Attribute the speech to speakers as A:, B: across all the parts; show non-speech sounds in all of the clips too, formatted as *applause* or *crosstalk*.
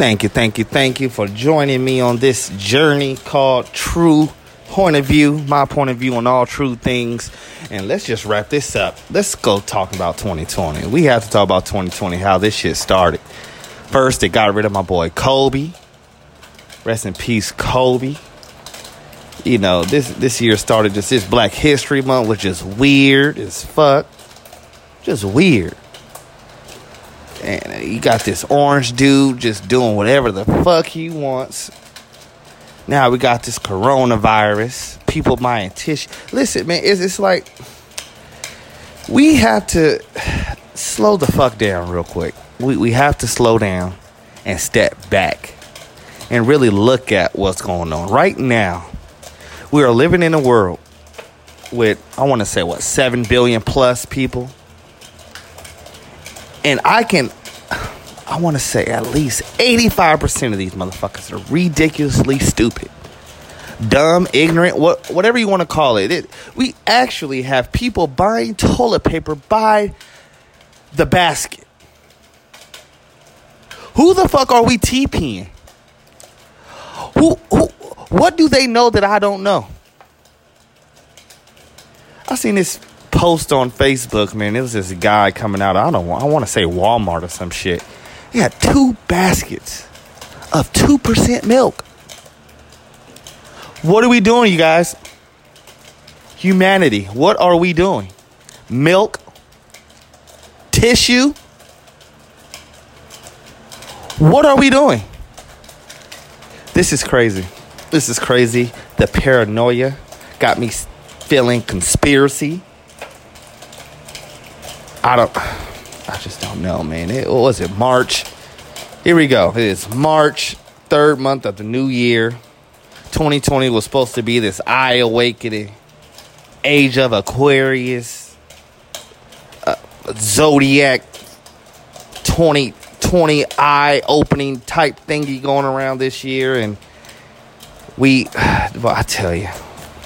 A: Thank you, thank you, thank you for joining me on this journey called True Point of View, my point of view on all true things. And let's just wrap this up. Let's go talk about 2020. We have to talk about 2020, how this shit started. First, they got rid of my boy Kobe. Rest in peace, Kobe. You know, this this year started just this Black History Month, which is weird as fuck. Just weird. And you got this orange dude just doing whatever the fuck he wants. Now we got this coronavirus. People buying tissue. Listen, man, it's, it's like we have to slow the fuck down real quick. We, we have to slow down and step back and really look at what's going on. Right now, we are living in a world with, I want to say, what, 7 billion plus people and I can, I want to say at least 85% of these motherfuckers are ridiculously stupid, dumb, ignorant, what, whatever you want to call it. it. We actually have people buying toilet paper by the basket. Who the fuck are we TPing? Who, who, what do they know that I don't know? I seen this post on Facebook, man. It was this guy coming out. I don't. I want to say Walmart or some shit. He had two baskets of two percent milk. What are we doing, you guys? Humanity. What are we doing? Milk, tissue. What are we doing? This is crazy. This is crazy. The paranoia got me feeling conspiracy. I don't. I just don't know, man. It, was it? March. Here we go. It is March, third month of the new year. 2020 was supposed to be this eye awakening, age of Aquarius, uh, zodiac 2020 eye opening type thingy going around this year, and we. Well, I tell you,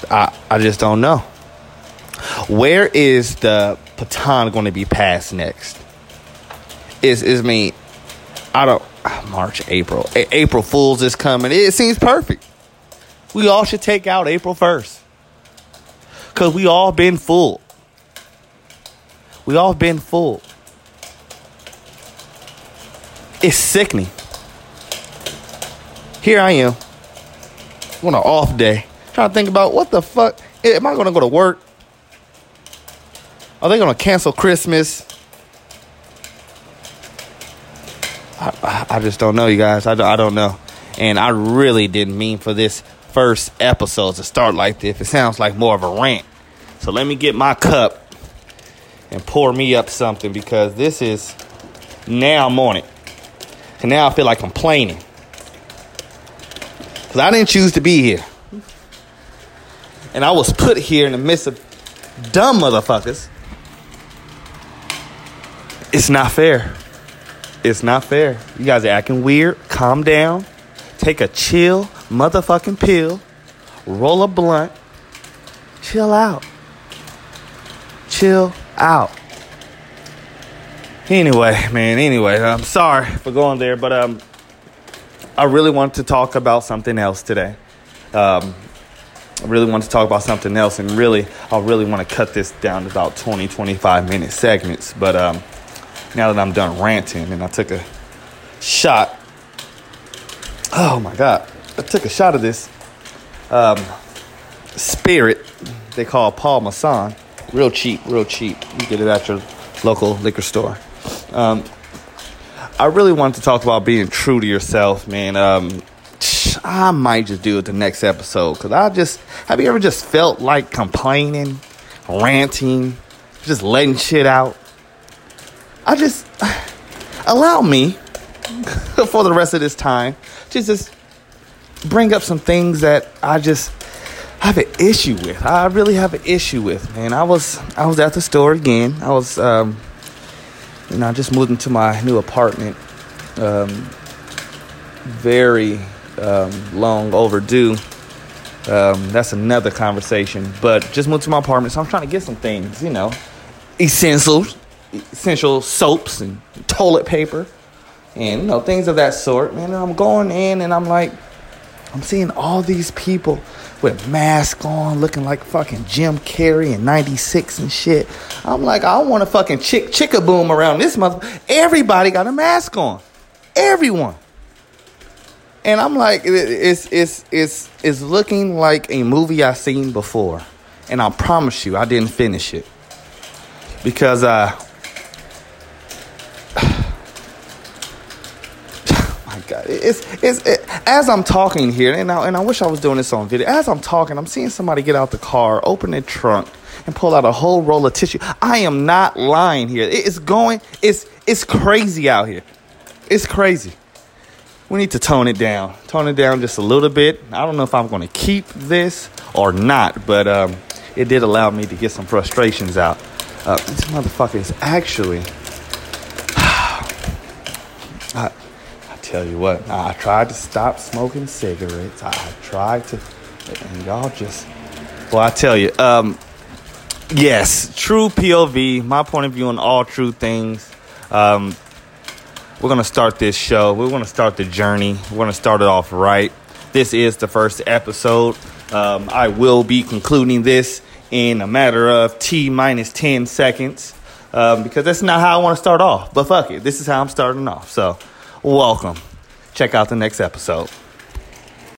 A: I I just don't know. Where is the baton going to be passed next? Is is me? I don't. Ah, March, April, A- April Fools is coming. It seems perfect. We all should take out April first, cause we all been full. We all been full. It's sickening. Here I am on an off day, trying to think about what the fuck am I going to go to work? Are they to cancel Christmas? I, I, I, just don't know, you guys. I I don't know. And I really didn't mean for this first episode to start like this. It sounds like more of a rant. So let me get my cup and pour me up something because this is now I'm on it. And now I feel like complaining. Because I didn't choose to be here. And I was put here in the midst of dumb motherfuckers it's not fair. It's not fair. You guys are acting weird. Calm down. Take a chill motherfucking pill. Roll a blunt. Chill out. Chill out. Anyway, man, anyway, I'm sorry for going there, but um I really want to talk about something else today. Um I really want to talk about something else and really I really want to cut this down to about 20 25 minute segments, but um now that I'm done ranting and I took a shot. Oh my God. I took a shot of this um, spirit they call Paul Masson. Real cheap, real cheap. You get it at your local liquor store. Um, I really wanted to talk about being true to yourself, man. Um, I might just do it the next episode because I just have you ever just felt like complaining, ranting, just letting shit out? I just allow me *laughs* for the rest of this time to just bring up some things that I just have an issue with. I really have an issue with, man. I was I was at the store again. I was um, you know, I just moved into my new apartment. Um, very um, long overdue. Um, that's another conversation. But just moved to my apartment, so I'm trying to get some things, you know, essentials essential soaps and toilet paper. and you know things of that sort. Man, and I'm going in and I'm like, I'm seeing all these people with masks on, looking like fucking Jim Carrey in '96 and shit. I'm like, I want a fucking chick chicka boom around this mother. Everybody got a mask on, everyone. And I'm like, it's it's it's it's looking like a movie I've seen before, and I promise you, I didn't finish it because uh, my God, it's it's it, as I'm talking here, and I, and I wish I was doing this on video. As I'm talking, I'm seeing somebody get out the car, open the trunk, and pull out a whole roll of tissue. I am not lying here. It's going. It's it's crazy out here. It's crazy. We need to tone it down. Tone it down just a little bit. I don't know if I'm going to keep this or not, but um, it did allow me to get some frustrations out. Uh, this motherfucker is actually. I, I tell you what, I tried to stop smoking cigarettes. I, tried to, and y'all just. Well, I tell you, um, yes, true POV, my point of view on all true things. Um, we're going to start this show. We're going to start the journey. We're going to start it off right. This is the first episode. Um, I will be concluding this in a matter of T minus 10 seconds um, because that's not how I want to start off. But fuck it, this is how I'm starting off. So, welcome. Check out the next episode.